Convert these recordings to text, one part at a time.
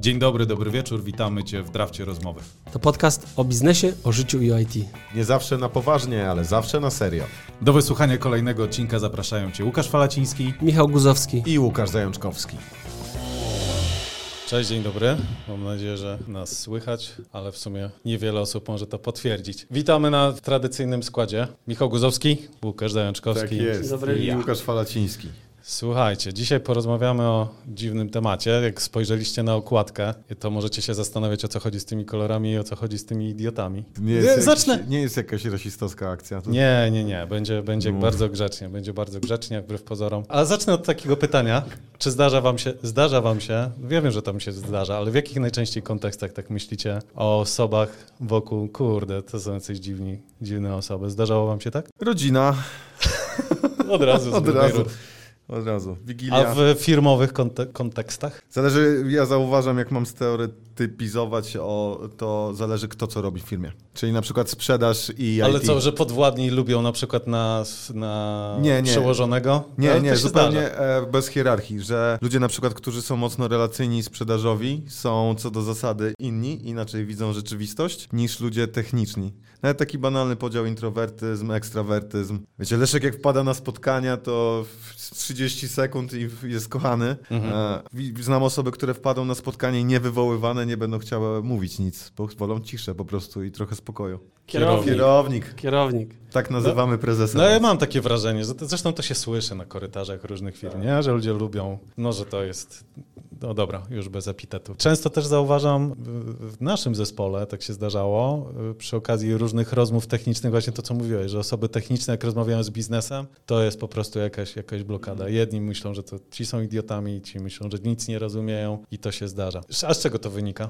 Dzień dobry, dobry wieczór, witamy Cię w Drafcie Rozmowy. To podcast o biznesie, o życiu i o IT. Nie zawsze na poważnie, ale zawsze na serio. Do wysłuchania kolejnego odcinka zapraszają Cię Łukasz Falaciński. Michał Guzowski. I Łukasz Zajączkowski. Cześć, dzień dobry. Mam nadzieję, że nas słychać, ale w sumie niewiele osób może to potwierdzić. Witamy na tradycyjnym składzie. Michał Guzowski, Łukasz Zajączkowski. Tak jest. Dobry. I Łukasz Falaciński. Słuchajcie, dzisiaj porozmawiamy o dziwnym temacie. Jak spojrzeliście na okładkę, to możecie się zastanawiać, o co chodzi z tymi kolorami i o co chodzi z tymi idiotami. Nie jest, Zacznę. Jakiś, nie jest jakaś rasistowska akcja. To... Nie, nie, nie. Będzie, będzie Mów. bardzo grzecznie, będzie bardzo grzecznie, wbrew pozorom. Ale zacznę od takiego pytania. Czy zdarza wam się, zdarza wam się, wiem, że to mi się zdarza, ale w jakich najczęściej kontekstach tak myślicie o osobach wokół, kurde, to są jacyś dziwni, dziwne osoby. Zdarzało wam się tak? Rodzina. Od razu. z Od razu. Od razu. A Wigilia. w firmowych konte- kontekstach? Zależy, ja zauważam, jak mam stereotypizować, o, to zależy kto co robi w firmie. Czyli na przykład sprzedaż i Ale IT. co, że podwładni lubią na przykład na, na Nie, nie. przełożonego? Nie, Ale nie, zupełnie zdarza. e, bez hierarchii, że ludzie na przykład, którzy są mocno relacyjni sprzedażowi, są co do zasady inni, inaczej widzą rzeczywistość niż ludzie techniczni. Nawet taki banalny podział introwertyzm, ekstrawertyzm. Wiecie, Leszek jak wpada na spotkania, to w 30 sekund i jest kochany. Mhm. E, znam osoby, które wpadą na spotkanie niewywoływane, nie będą chciały mówić nic, bo wolą ciszę po prostu i trochę spokoju. Kierownik. Kierownik. Kierownik. Tak nazywamy prezesa. No ja mam takie wrażenie, że to, zresztą to się słyszy na korytarzach różnych firm, nie? że ludzie lubią, no że to jest, no dobra, już bez epitetu. Często też zauważam w- naszym zespole, tak się zdarzało, y, przy okazji różnych rozmów technicznych, właśnie to co mówiłeś, że osoby techniczne jak rozmawiają z biznesem, to jest po prostu jakaś, jakaś blokada. Jedni myślą, że to ci są idiotami, ci myślą, że nic nie rozumieją i to się zdarza. A z czego to wynika?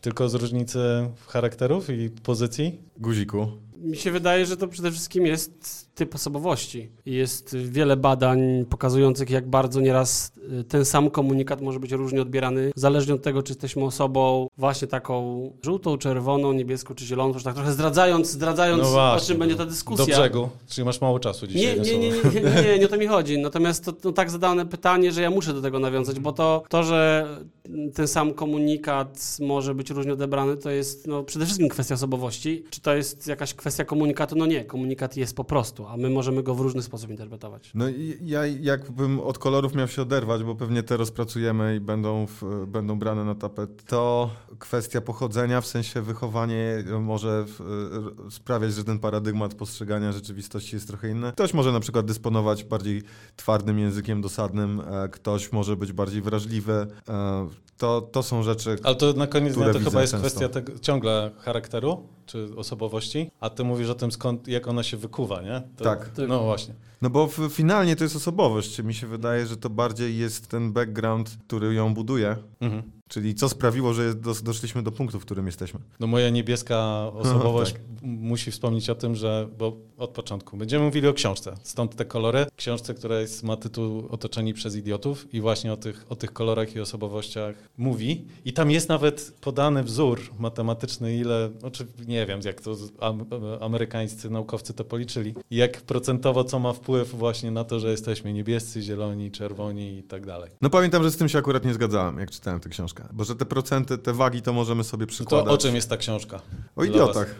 Tylko z różnicy charakterów i pozycji? Guziku. Mi się wydaje, że to przede wszystkim jest typ osobowości. Jest wiele badań pokazujących, jak bardzo nieraz y, ten sam komunikat może być różnie odbierany, zależnie od tego, czy jesteśmy osobą właśnie taką żółtą, czerwoną, niebieską czy zieloną, już tak trochę zdradzając, zdradzając o czym będzie ta dyskusja. Do brzegu, czyli masz mało czasu dzisiaj. Nie, nie, nie, nie, nie, nie, nie o to mi chodzi. Natomiast to, to tak zadane pytanie, że ja muszę do tego nawiązać, bo to, to że ten sam komunikat może być różnie odebrany, to jest no, przede wszystkim kwestia osobowości. Czy to jest jakaś kwestia komunikatu? No nie, komunikat jest po prostu, a my możemy go w różny sposób interpretować. No i ja jakbym od kolorów miał się oderwać, bo pewnie te rozpracujemy i będą, w, będą brane na tapet, to kwestia pochodzenia, w sensie wychowanie może w, sprawiać, że ten paradygmat postrzegania rzeczywistości jest trochę inny. Ktoś może na przykład dysponować bardziej twardym językiem dosadnym, e, ktoś może być bardziej wrażliwy. E, to, to są rzeczy, Ale to na koniec dnia to chyba jest często. kwestia tego, ciągle charakteru czy osobowości, a ty mówisz o tym, skąd, jak ona się wykuwa, nie? To, Tak. No właśnie. No bo w, finalnie to jest osobowość. Mi się wydaje, że to bardziej jest ten background, który ją buduje. Mhm. Czyli co sprawiło, że dos, doszliśmy do punktu, w którym jesteśmy. No moja niebieska osobowość Tak. musi wspomnieć o tym, że, bo od początku będziemy mówili o książce, stąd te kolory. Książce, która jest, ma tytuł Otoczeni przez idiotów i właśnie o tych, o tych kolorach i osobowościach mówi. I tam jest nawet podany wzór matematyczny, ile, znaczy nie wiem, jak to am, amerykańscy naukowcy to policzyli, jak procentowo co ma wpływ właśnie na to, że jesteśmy niebiescy, zieloni, czerwoni i tak dalej. No pamiętam, że z tym się akurat nie zgadzałem, jak czytałem tę książkę. Bo że te procenty, te wagi to możemy sobie No to przykładać. o czym jest ta książka? O idiotach.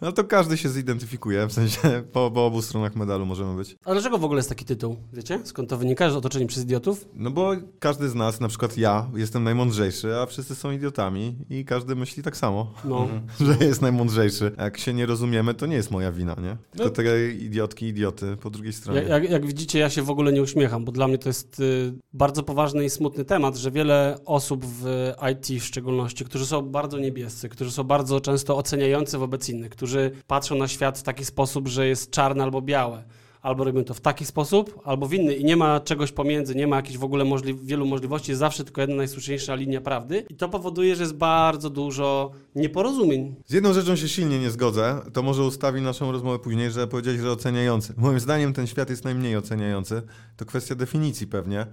No to każdy się zidentyfikuje, w sensie po, po obu stronach medalu możemy być. A dlaczego w ogóle jest taki tytuł? Wiecie? Skąd to wynika, że otoczeni przez idiotów? No bo każdy z nas, na przykład ja, jestem najmądrzejszy, a wszyscy są idiotami i każdy myśli tak samo, No. że jest najmądrzejszy. Jak się nie rozumiemy, to nie jest moja wina, nie? Tylko No. te idiotki, idioty po drugiej stronie. Jak, jak, jak widzicie, ja się w ogóle nie uśmiecham, bo dla mnie to jest y, bardzo poważny i smutny temat, że wiele osób w IT w szczególności, którzy są bardzo niebiescy, którzy są bardzo często oceniający wobec innych, którzy patrzą na świat w taki sposób, że jest czarne albo białe. Albo robią to w taki sposób, albo w inny i nie ma czegoś pomiędzy, nie ma jakichś w ogóle możli- wielu możliwości, jest zawsze tylko jedna najsłuszniejsza linia prawdy i to powoduje, że jest bardzo dużo nieporozumień. Z jedną rzeczą się silnie nie zgodzę, to może ustawi naszą rozmowę później, że powiedziałeś, że oceniający. Moim zdaniem ten świat jest najmniej oceniający. To kwestia definicji pewnie.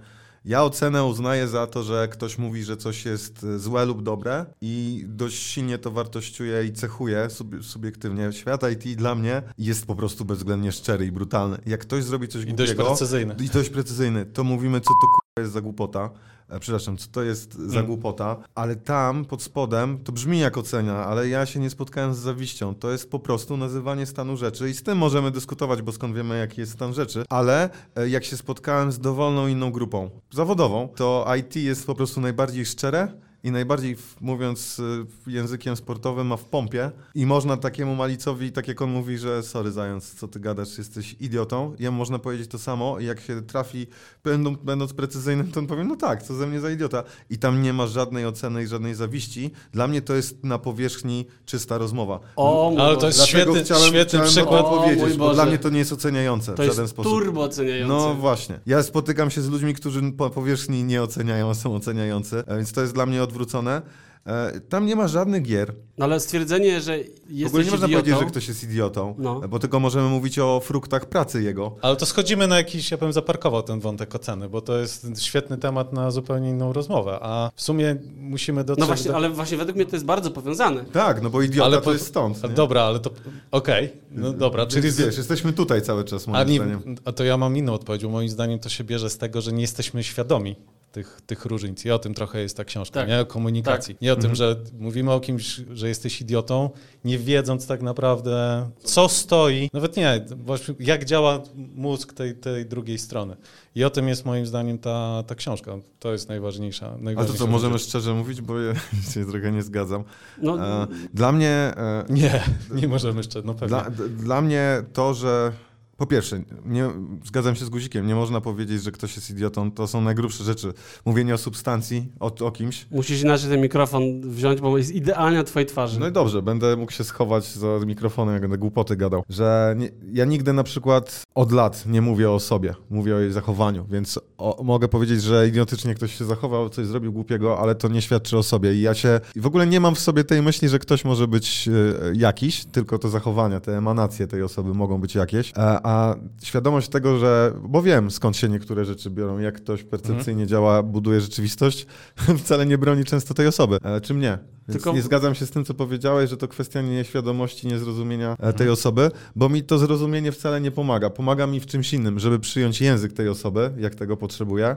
Ja ocenę uznaję za to, że ktoś mówi, że coś jest e, złe lub dobre i dość silnie to wartościuje i cechuje sub- subiektywnie. Świat IT dla mnie jest po prostu bezwzględnie szczery i brutalny. Jak ktoś zrobi coś I dość głupiego precyzyjny. i dość precyzyjny, to mówimy, co to jest za głupota. E, Przepraszam, co to jest za Mm. głupota, ale tam pod spodem to brzmi jak ocenia, ale ja się nie spotkałem z zawiścią. To jest po prostu nazywanie stanu rzeczy i z tym możemy dyskutować, bo skąd wiemy, jaki jest stan rzeczy, ale e, jak się spotkałem z dowolną inną grupą zawodową, to IT jest po prostu najbardziej szczere i najbardziej, w- mówiąc y, językiem sportowym, ma w pompie i można takiemu malicowi, tak jak on mówi, że sorry zając, co ty gadasz, jesteś idiotą, jemu można powiedzieć to samo i jak się trafi, będą, będąc precyzyjnym, to on powie, no tak, co ze mnie za idiota. I tam nie ma żadnej oceny i żadnej zawiści. Dla mnie to jest na powierzchni czysta rozmowa. O, Ale to jest Dlatego świetny, chciałem, świetny chciałem przykład. powiedzieć, bo dla mnie to nie jest oceniające To w żaden jest sposób. turbo oceniające. No właśnie. Ja spotykam się z ludźmi, którzy po powierzchni nie oceniają, a są oceniający, e, więc to jest dla mnie odwrócone. E, Tam nie ma żadnych gier. No ale stwierdzenie, że jesteś W ogóle nie można idiotą, powiedzieć, że ktoś jest idiotą, No. bo tylko możemy mówić o fruktach pracy jego. Ale to schodzimy na jakiś, ja bym zaparkował ten wątek oceny, bo to jest świetny temat na zupełnie inną rozmowę, a w sumie musimy dotrzeć No właśnie, do... ale właśnie według mnie to jest bardzo powiązane. Tak, no bo idiota Ale to po- jest stąd. Nie? Dobra, ale to... Okej, no dobra, czyli... Wiesz, jesteśmy tutaj cały czas, moim A, nie, zdaniem. a to ja mam inną odpowiedź, bo moim zdaniem to się bierze z tego, że nie jesteśmy świadomi tych, tych różnic. I o tym trochę jest ta książka, Tak. nie? O komunikacji. Nie o tym, że mówimy o kimś, że jesteś idiotą, nie wiedząc tak naprawdę, co stoi, nawet nie, właśnie jak działa mózg tej, tej drugiej strony. I o tym jest moim zdaniem ta, ta książka. To jest najważniejsza. A to najważniejsza co, możemy rzecz. szczerze mówić, bo ja się trochę nie zgadzam. No, E, Dla mnie... e, Nie, nie możemy jeszcze, no pewnie. Dla, dla mnie to, że po pierwsze, nie, zgadzam się z Guzikiem, nie można powiedzieć, że ktoś jest idiotą. To są najgrubsze rzeczy. Mówienie o substancji, o, o kimś. musisz inaczej ten mikrofon wziąć, bo jest idealnie na twojej twarzy. No i dobrze, będę mógł się schować za mikrofonem, jak będę głupoty gadał. Że nie, ja nigdy na przykład od lat nie mówię o sobie, mówię o jej zachowaniu, więc o, mogę powiedzieć, że idiotycznie ktoś się zachował, coś zrobił głupiego, ale to nie świadczy o sobie. I ja się i w ogóle nie mam w sobie tej myśli, że ktoś może być e, jakiś, tylko te zachowania, te emanacje tej osoby mogą być jakieś. E, a świadomość tego, że, bo wiem skąd się niektóre rzeczy biorą, jak ktoś percepcyjnie działa, buduje rzeczywistość, wcale nie broni często tej osoby. E, czym nie? Więc Tylko- nie zgadzam się z tym, co powiedziałeś, że to kwestia nieświadomości, niezrozumienia e, Mhm. tej osoby, bo mi to zrozumienie wcale nie pomaga. Pomaga mi w czymś innym, żeby przyjąć język tej osoby, jak tego potrzebuję,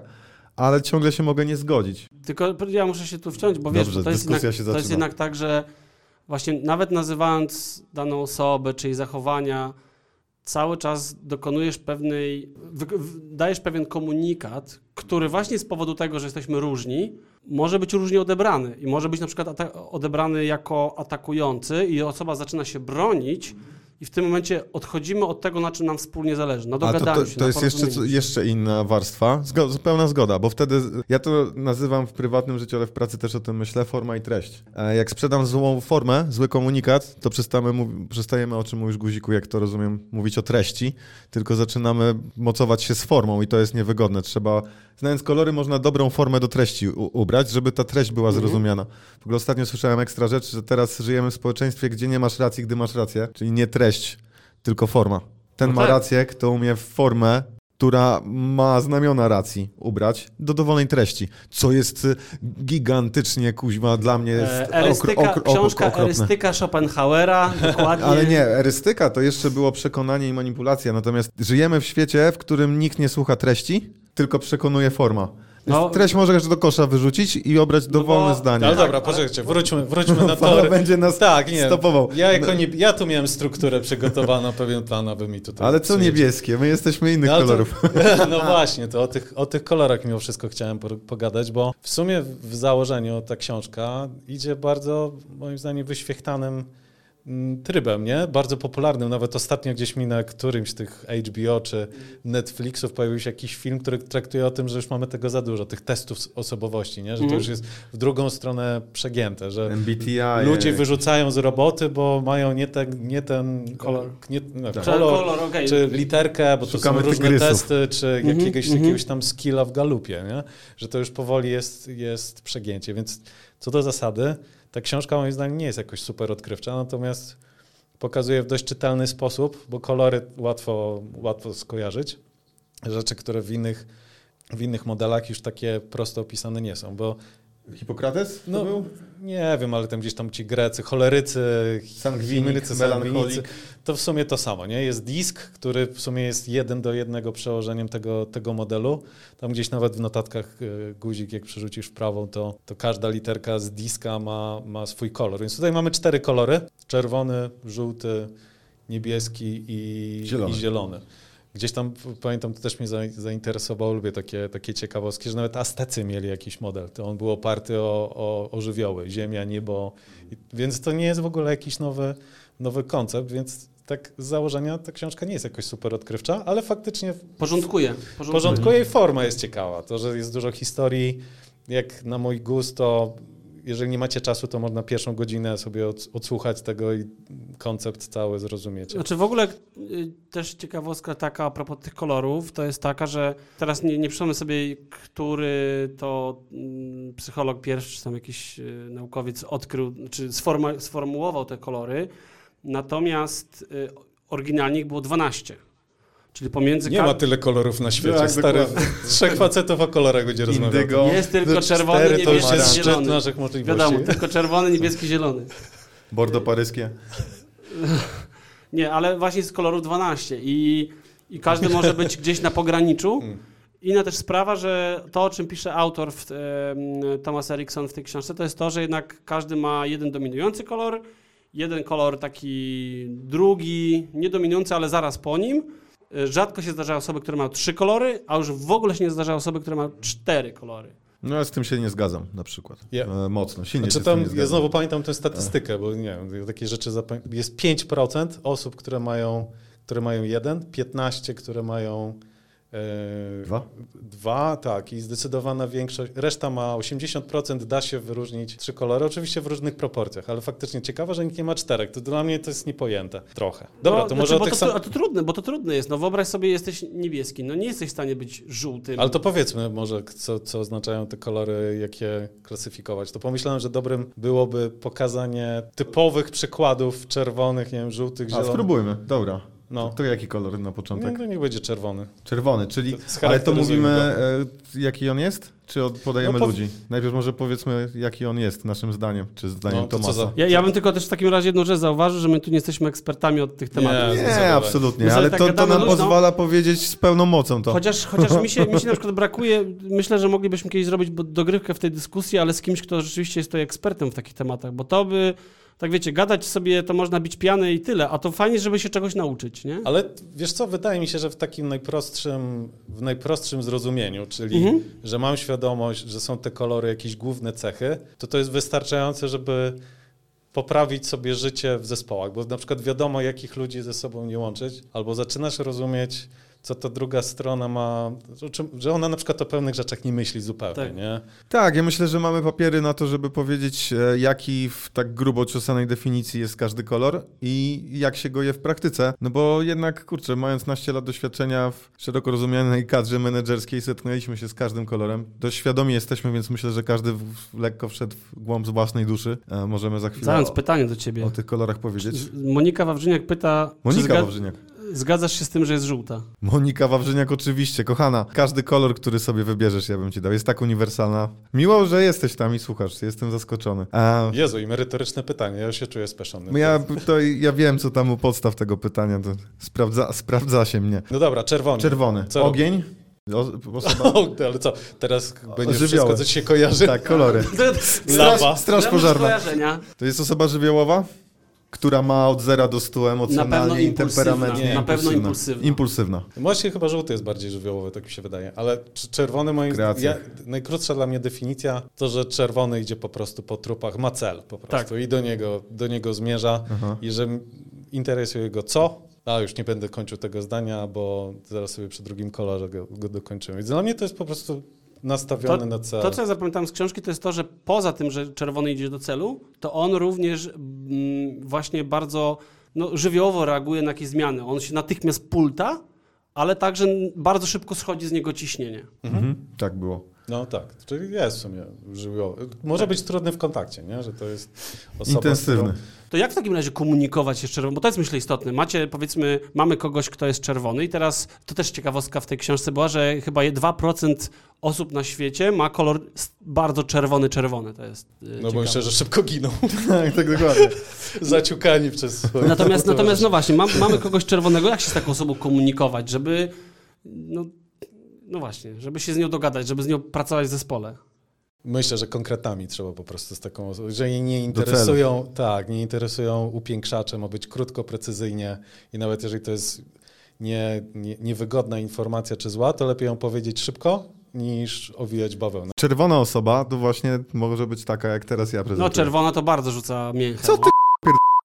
ale ciągle się mogę nie zgodzić. Tylko ja muszę się tu wciąć, bo wiesz, bo to, jest jednak, to jest jednak tak, że właśnie nawet nazywając daną osobę, czy jej zachowania, cały czas dokonujesz pewnej, dajesz pewien komunikat, który właśnie z powodu tego, że jesteśmy różni, może być różnie odebrany. I może być na przykład odebrany jako atakujący i osoba zaczyna się bronić i w tym momencie odchodzimy od tego, na czym nam wspólnie zależy. No A to, dogadamy to, się, to jest jeszcze, jeszcze inna warstwa, Zgo, zupełna zgoda, bo wtedy, ja to nazywam w prywatnym życiu, ale w pracy też o tym myślę, forma i treść. E, Jak sprzedam złą formę, zły komunikat, to przestajemy, przestajemy o czym mówisz Guziku, jak to rozumiem, mówić o treści, tylko zaczynamy mocować się z formą i to jest niewygodne. Trzeba, znając kolory, można dobrą formę do treści u- ubrać, żeby ta treść była Mhm. zrozumiana. W ogóle ostatnio słyszałem ekstra rzecz, że teraz żyjemy w społeczeństwie, gdzie nie masz racji, gdy masz rację, czyli nie treść, tylko forma. Ten No ma tak. rację, kto umie formę, która ma znamiona racji ubrać do dowolnej treści, co jest y, gigantycznie kuźma dla mnie jest E, Erystyka, okro- okro- książka okropne. Erystyka Schopenhauera, dokładnie. Ale nie, erystyka to jeszcze było przekonanie i manipulacja, natomiast żyjemy w świecie, w którym nikt nie słucha treści, tylko przekonuje forma. No. treść możesz do kosza wyrzucić i obrać dowolne bo- zdanie. Tak, dobra, poczekajcie, wróćmy, wróćmy na tory. będzie nas Tak, nie. stopował. Ja, jako nie, ja tu miałem strukturę przygotowaną, pewien plan, aby mi tutaj... Ale co niebieskie? My jesteśmy innych No, ale to- kolorów. No właśnie, to o tych, o tych kolorach mimo wszystko chciałem po- pogadać, bo w sumie w założeniu ta książka idzie bardzo, moim zdaniem, wyświechtanym trybem, nie? Bardzo popularnym. Nawet ostatnio gdzieś mi na którymś tych HBO czy Netflixów pojawił się jakiś film, który traktuje o tym, że już mamy tego za dużo, tych testów osobowości, nie? Że to Mhm. już jest w drugą stronę przegięte, że MBTI. ludzie wyrzucają z roboty, bo mają nie ten, nie ten Kolor. Nie, no, Tak. kolor, kolor, okej. czy literkę, bo Szukamy to są różne tygrysów. testy, czy Mhm, jakiegoś, mhm. jakiegoś tam skilla w galupie, nie? że to już powoli jest, jest przegięcie. Więc co do zasady, ta książka moim zdaniem nie jest jakoś super odkrywcza, natomiast pokazuje w dość czytelny sposób, bo kolory łatwo, łatwo skojarzyć, rzeczy, które w innych, w innych modelach już takie prosto opisane nie są, bo Hipokrates No, był? nie wiem, ale tam gdzieś tam ci Grecy, cholerycy, Sangwinik, sangwinicy, to w sumie to samo, nie? Jest disk, który w sumie jest jeden do jednego przełożeniem tego, tego modelu. Tam gdzieś nawet w notatkach e, guzik, jak przerzucisz w prawą, to, to każda literka z diska ma, ma swój kolor. Więc tutaj mamy cztery kolory. Czerwony, żółty, niebieski i Zielony. I zielony. Gdzieś tam, pamiętam, to też mnie za- zainteresowało, lubię takie, takie ciekawostki, że nawet Aztecy mieli jakiś model. To on był oparty o, o, o żywioły, ziemia, niebo. I- Więc to nie jest w ogóle jakiś nowy, nowy koncept, więc tak z założenia ta książka nie jest jakoś super odkrywcza, ale faktycznie Porządkuje. w porządku jej forma jest ciekawa. To, że jest dużo historii, jak na mój gust, to jeżeli nie macie czasu, to można pierwszą godzinę sobie od, odsłuchać tego i koncept cały zrozumieć. Znaczy w ogóle y, też ciekawostka taka a propos tych kolorów, to jest taka, że teraz nie, nie przypomnę sobie, który to mm, psycholog pierwszy, czy tam jakiś y, naukowiec odkrył, czy sformułował te kolory, natomiast y, oryginalnie ich było 12. Czyli pomiędzy Nie ma tyle kolorów na świecie. Tak, Stary, dokładnie. trzech facetów o kolorach będzie rozmawiał. Jest tylko czerwony, cztery to już niebieski, jest zielony. naszych możliwości. Wiadomo, tylko czerwony, niebieski, zielony. Bordo paryskie. Nie, ale właśnie jest kolorów 12 i, i każdy może być gdzieś na pograniczu. Mm. Inna też sprawa, że to, o czym pisze autor w, em, Thomas Erikson w tej książce, to jest to, że jednak każdy ma jeden dominujący kolor, jeden kolor taki drugi, nie dominujący, ale zaraz po nim. Rzadko się zdarzają osoby, które mają trzy kolory, a już w ogóle się nie zdarzają osoby, które mają cztery kolory. No ja z tym się nie zgadzam na przykład. E, mocno, silnie Znaczy się z tym tam, ja znowu pamiętam tę statystykę, bo nie wiem, takie rzeczy zapamię- jest 5% osób, które mają, które mają jeden, 15, które mają Dwa? Dwa, tak, i zdecydowana większość, reszta ma 80%, da się wyróżnić trzy kolory, oczywiście w różnych proporcjach, ale faktycznie ciekawe, że nikt nie ma czterech, to dla mnie to jest niepojęte, trochę. Dobra, no, to znaczy, może o tych to, sam... to, a to trudne, bo to trudne jest. No wyobraź sobie, jesteś niebieski, no nie jesteś w stanie być żółtym. Ale to powiedzmy może, co, co oznaczają te kolory, jak je klasyfikować. To pomyślałem, że dobrym byłoby pokazanie typowych przykładów czerwonych, nie wiem, żółtych, A, zielonych. spróbujmy, dobra. No. To, to jaki kolor na Nie, początek? no niech będzie czerwony. Czerwony, czyli... To Ale to mówimy, e, jaki on jest? Czy od, podajemy No, ludzi? Najpierw może powiedzmy, jaki on jest, naszym zdaniem, czy zdaniem No, Tomasa. za- Ja, ja bym tylko też w takim razie jedną rzecz zauważył, że my tu nie jesteśmy ekspertami od tych tematów. Nie, Nie, absolutnie, My ale tak to, to nam luźno. pozwala powiedzieć z pełną mocą to. Chociaż, chociaż mi, się, mi się na przykład brakuje, myślę, że moglibyśmy kiedyś zrobić dogrywkę w tej dyskusji, ale z kimś, kto rzeczywiście jest tutaj ekspertem w takich tematach, bo to by, tak wiecie, gadać sobie to można bić pianę i tyle, a to fajnie, żeby się czegoś nauczyć, nie? Ale wiesz co, wydaje mi się, że w takim najprostszym, w najprostszym zrozumieniu, czyli Mhm. że mam świadomość, że są te kolory jakieś główne cechy, to to jest wystarczające, żeby poprawić sobie życie w zespołach, bo na przykład wiadomo, jakich ludzi ze sobą nie łączyć, albo zaczynasz rozumieć, co ta druga strona ma, że ona na przykład o pewnych rzeczach nie myśli zupełnie, Tak. nie? Tak, ja myślę, że mamy papiery na to, żeby powiedzieć, e, jaki w tak grubo ciosanej definicji jest każdy kolor i jak się go je w praktyce. No bo jednak, kurczę, mając naście lat doświadczenia w szeroko rozumianej kadrze menedżerskiej, zetknęliśmy się z każdym kolorem. Dość świadomi jesteśmy, więc myślę, że każdy w, lekko wszedł w głąb z własnej duszy. E, możemy za chwilę Zając o, pytanie do ciebie. o tych kolorach powiedzieć. Monika Wawrzyniak pyta, Monika Wawrzyniak. Zgadzasz się z tym, że jest żółta? Monika Wawrzyniak oczywiście, kochana. Każdy kolor, który sobie wybierzesz, ja bym ci dał. Jest tak uniwersalna. Miło, że jesteś tam i słuchasz. Jestem zaskoczony. A, Jezu, i merytoryczne pytanie, ja już się czuję speszony. ja, to, ja wiem, co tam u podstaw tego pytania. To sprawdza, sprawdza się mnie. No dobra, czerwony. Czerwony. Co robi? Ogień. O, osoba... O, ale co, teraz będzie żywioły. wszystko, co ci się kojarzy? tak, kolory. Straż, straż pożarna. To jest osoba żywiołowa, która ma od 0 do 100 Na pewno emocjonalnie i impulsywna. temperamentnie. Na pewno impulsywna. Impulsywna. Właśnie chyba żółty jest bardziej żywiołowy, tak mi się wydaje. Ale czerwony moim ja, najkrótsza dla mnie definicja to, że czerwony idzie po prostu po trupach, ma cel po prostu Tak. i do niego, do niego zmierza Aha. i że interesuje go co, a już nie będę kończył tego zdania, bo zaraz sobie przy drugim kolorze go, go dokończymy. Więc dla mnie to jest po prostu nastawione To- na cel. To, co ja zapamiętałem z książki, to jest to, że poza tym, że czerwony idzie do celu, to on również mm, właśnie bardzo no, żywiołowo reaguje na jakieś zmiany. On się natychmiast pulta, ale także bardzo szybko schodzi z niego ciśnienie. Mhm. Tak było. No tak, czyli jest w sumie żywiołowy. Może być trudny w kontakcie, nie? że to jest osoba, Intensywny. którą- To jak w takim razie komunikować się z czerwonym? Bo to jest myślę istotne. Macie, powiedzmy, mamy kogoś, kto jest czerwony i teraz, to też ciekawostka w tej książce była, że chyba je 2% osób na świecie ma kolor bardzo czerwony, czerwony. To jest yy, No bo ciekawe. myślę, że szybko giną, tak, tak dokładnie. zaciukani przez Natomiast, natomiast no właśnie, mam, mamy kogoś czerwonego, jak się z taką osobą komunikować, żeby, no, no właśnie, żeby się z nią dogadać, żeby z nią pracować w zespole. Myślę, że konkretami trzeba po prostu z taką osobą, że jej nie interesują, tak, nie interesują upiększacze, ma być krótko, precyzyjnie i nawet jeżeli to jest nie, nie, niewygodna informacja czy zła, to lepiej ją powiedzieć szybko niż owijać bawełnę. Czerwona osoba to właśnie może być taka, jak teraz ja prezentuję. No czerwona to bardzo rzuca mięchem. Co ty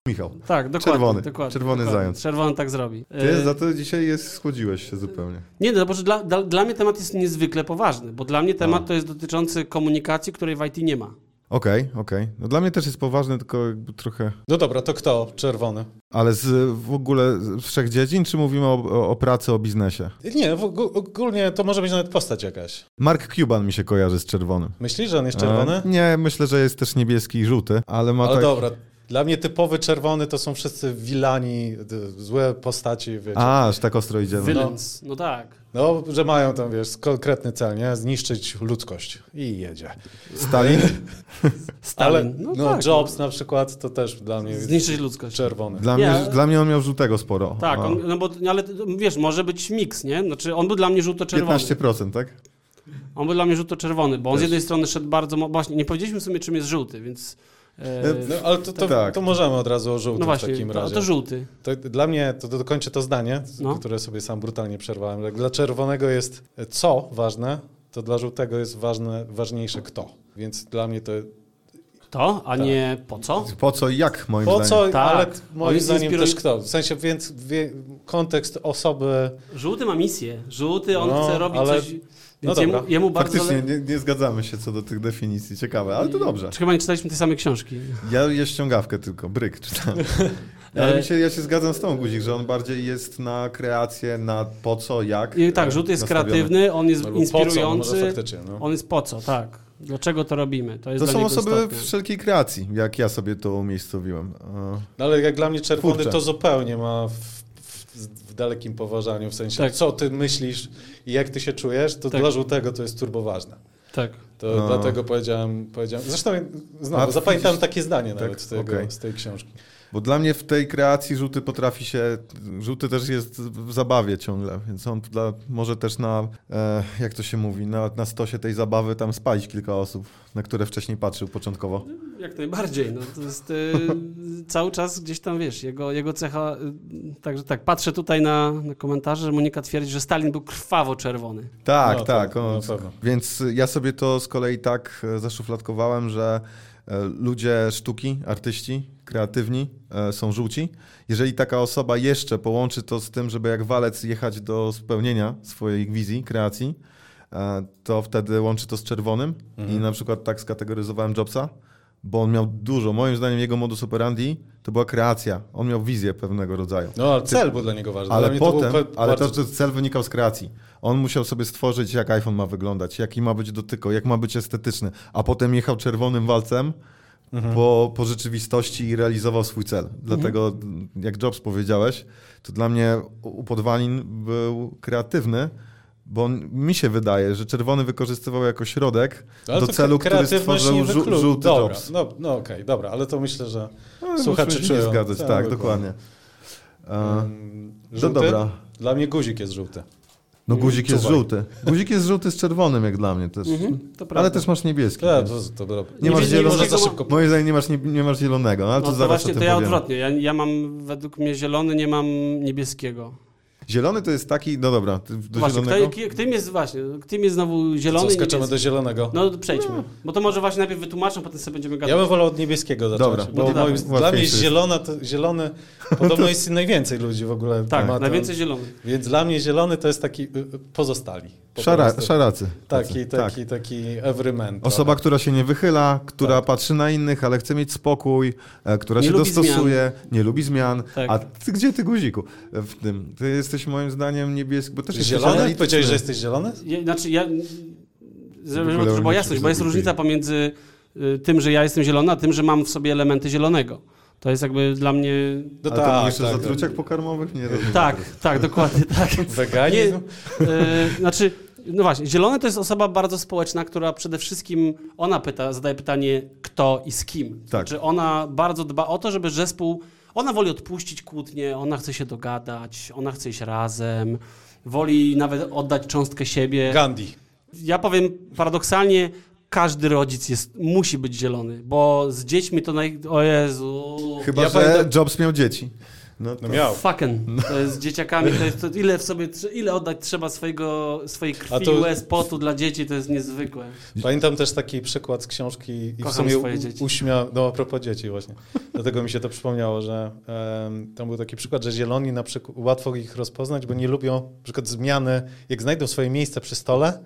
Michał? Tak, dokładnie. Czerwony. dokładnie Czerwony dokładnie. zając. Czerwony tak zrobi. Ty E, za to dzisiaj jest, schłodziłeś się zupełnie. Nie, no bo że dla, dla, dla mnie temat jest niezwykle poważny, bo dla mnie temat A. to jest dotyczący komunikacji, której w IT nie ma. Okej, okej. No dla mnie też jest poważne, tylko jakby trochę... No dobra, to kto czerwony? Ale z w ogóle z wszech dziedzin, czy mówimy o, o, o pracy, o biznesie? Nie, w, ogó- ogólnie to może być nawet postać jakaś. Mark Cuban mi się kojarzy z czerwonym. Myślisz, że on jest czerwony? E, nie, myślę, że jest też niebieski i żółty, ale ma Ale tak... dobra, dla mnie typowy czerwony to są wszyscy wilani, złe postaci, wiecie. A, aż tak ostro idziemy. Villains. No tak. No, że mają tam, wiesz, konkretny cel, nie? Zniszczyć ludzkość. I jedzie. Stalin? Stalin. Ale no, no, tak. Jobs na przykład to też dla mnie jest Zniszczyć ludzkość. czerwony. Dla, Nie. mnie, dla mnie on miał żółtego sporo. Tak, on, no bo, ale wiesz, może być miks, nie? Znaczy on był dla mnie żółto-czerwony. 15%, tak? On był dla mnie żółto-czerwony, bo on z Też. jednej strony szedł bardzo... Właśnie, nie powiedzieliśmy sobie, czym jest żółty, więc... E, No, ale to, to, Tak. to możemy od razu o żółtym no właśnie, w takim to, razie. to żółty. To dla mnie, to dokończę to zdanie, No. które sobie sam brutalnie przerwałem. Dla czerwonego jest co ważne, to dla żółtego jest ważne, ważniejsze kto. Więc dla mnie to To, a nie po co? Po co i jak, moim po zdaniem? co, Tak. ale moim zdaniem inspiruj- też kto. W sensie więc wie, kontekst osoby, Żółty ma misję. Żółty, on No, chce robić ale- coś... no Więc jemu, dobra. jemu bardzo... Faktycznie zale- nie, nie zgadzamy się co do tych definicji. Ciekawe, ale to dobrze. Czy chyba nie czytaliśmy tej samej książki? Ja je ściągawkę tylko, bryk czytałem. Ale E, się, ja się zgadzam z tą Guzik, że on bardziej jest na kreację, na po co, jak. I tak, e, żółty jest nastawiony. kreatywny, on jest co, no inspirujący, faktycznie. No. on jest po co, tak. Dlaczego to robimy? To jest To są osoby istotne. wszelkiej kreacji, jak ja sobie to umiejscowiłem. E, No ale jak dla mnie czerwony Kurczę. to zupełnie ma dalekim poważaniu, w sensie Tak. co ty myślisz i jak ty się czujesz, to Tak. dla żółtego to jest turboważne. Tak. To No. dlatego powiedziałem, powiedziałem, zresztą znowu, widzisz, takie zdanie tak, nawet z, tego, okej. z tej książki. Bo dla mnie w tej kreacji żółty potrafi się. Żółty też jest w zabawie ciągle, więc on dla, może też na, e, jak to się mówi, na, na stosie tej zabawy tam spalić kilka osób, na które wcześniej patrzył początkowo. Jak najbardziej. No, to jest y, cały czas gdzieś tam, wiesz, jego, jego cecha. Y, także tak, patrzę tutaj na, na komentarze, że Monika twierdzi, że Stalin był krwawo czerwony. Tak, No, tak. na On, pewno. więc ja sobie to z kolei tak e, zaszufladkowałem, że e, ludzie sztuki, artyści, kreatywni e, są żółci. Jeżeli taka osoba jeszcze połączy to z tym, żeby jak walec jechać do spełnienia swojej wizji, kreacji, to wtedy łączy to z czerwonym. Mhm. I na przykład tak skategoryzowałem Jobsa, bo on miał dużo. Moim zdaniem jego modus operandi to była kreacja. On miał wizję pewnego rodzaju. No ale cel był dla niego ważny. Ale potem, to ale bardzo... to, cel wynikał z kreacji. On musiał sobie stworzyć, jak iPhone ma wyglądać, jaki ma być dotyko, jak ma być estetyczny, a potem jechał czerwonym walcem Mhm. po, po rzeczywistości i realizował swój cel. Dlatego, jak Jobs powiedziałeś, to dla mnie u Podwalin był kreatywny, bo mi się wydaje, że czerwony wykorzystywał jako środek Ale do to celu, który stworzył nie wyklu- żółty dobra, Jobs. No, no okej, dobra, ale to myślę, że Ale słuchacze nie czują. zgadzać, Tak, tak, dokładnie. dokładnie. E, mm, no żółty? dobra. Dla mnie guzik jest żółty. No guzik jest Czuwaj. żółty. Guzik jest żółty z czerwonym jak dla mnie też. To prawda. Ale też masz niebieski. To, więc- to, to, dobra. Nie masz Nie zielonego. Szybko. Moim zdaniem nie masz, nie, nie masz zielonego, ale No to to zaraz właśnie, to ja powiemy. odwrotnie. Ja, ja mam, według mnie zielony, nie mam niebieskiego. Zielony to jest taki, no dobra, do właśnie, zielonego. kto, którym jest właśnie, którym jest znowu zielony Co, i skaczemy do zielonego. No to przejdźmy. Bo to może właśnie najpierw wytłumaczę, potem sobie będziemy gadać. Ja bym wolał od niebieskiego zacząć, Dobra, bo no to moim, dawaj. dla mnie zielona, to, zielony, podobno jest najwięcej ludzi w ogóle. Tak, ma najwięcej zielony. Więc dla mnie zielony to jest taki y, y, pozostali. po Szara, szaracy. Taki, taki, taki everyman. Osoba, która się nie wychyla, która Tak. patrzy na innych, ale chce mieć spokój, e, która Nie się dostosuje, nie lubi zmian. Tak. A ty gdzie ty guziku e, w tym? Ty jesteś moim zdaniem niebieski, bo też jesteś Zielony? analityczny. Powiedziałeś, że jesteś zielony? Ja, znaczy ja... żeby, żeby była jasność, bo jest różnica pomiędzy y, tym, że ja jestem zielony, a tym, że mam w sobie elementy zielonego. To jest jakby dla mnie... No Ale to tak, jeszcze tak. zatruciach pokarmowych? Nie rozumiem. Tak, tak, dokładnie tak. Weganizm? Nie, e, znaczy, no właśnie, zielony to jest osoba bardzo społeczna, która przede wszystkim, ona pyta, zadaje pytanie kto i z kim. Tak. Znaczy ona bardzo dba o to, żeby zespół, ona woli odpuścić kłótnie, ona chce się dogadać, ona chce iść razem, woli nawet oddać cząstkę siebie. Gandhi. Ja powiem paradoksalnie, każdy rodzic jest, musi być zielony, bo z dziećmi to naj... O Jezu... Chyba, Ja że pamiętam- Jobs miał dzieci. No, No miał. Fucking. To jest z dzieciakami, to jest to ile w sobie, ile oddać trzeba swojego, swojej A krwi, to- łez, potu dla dzieci, to jest niezwykłe. Pamiętam też taki przykład z książki i w Kocham sumie swoje dzieci. uśmiał, no a propos dzieci właśnie. Dlatego mi się to przypomniało, że em, tam był taki przykład, że zieloni na przykład łatwo ich rozpoznać, bo nie lubią na przykład zmiany, jak znajdą swoje miejsce przy stole,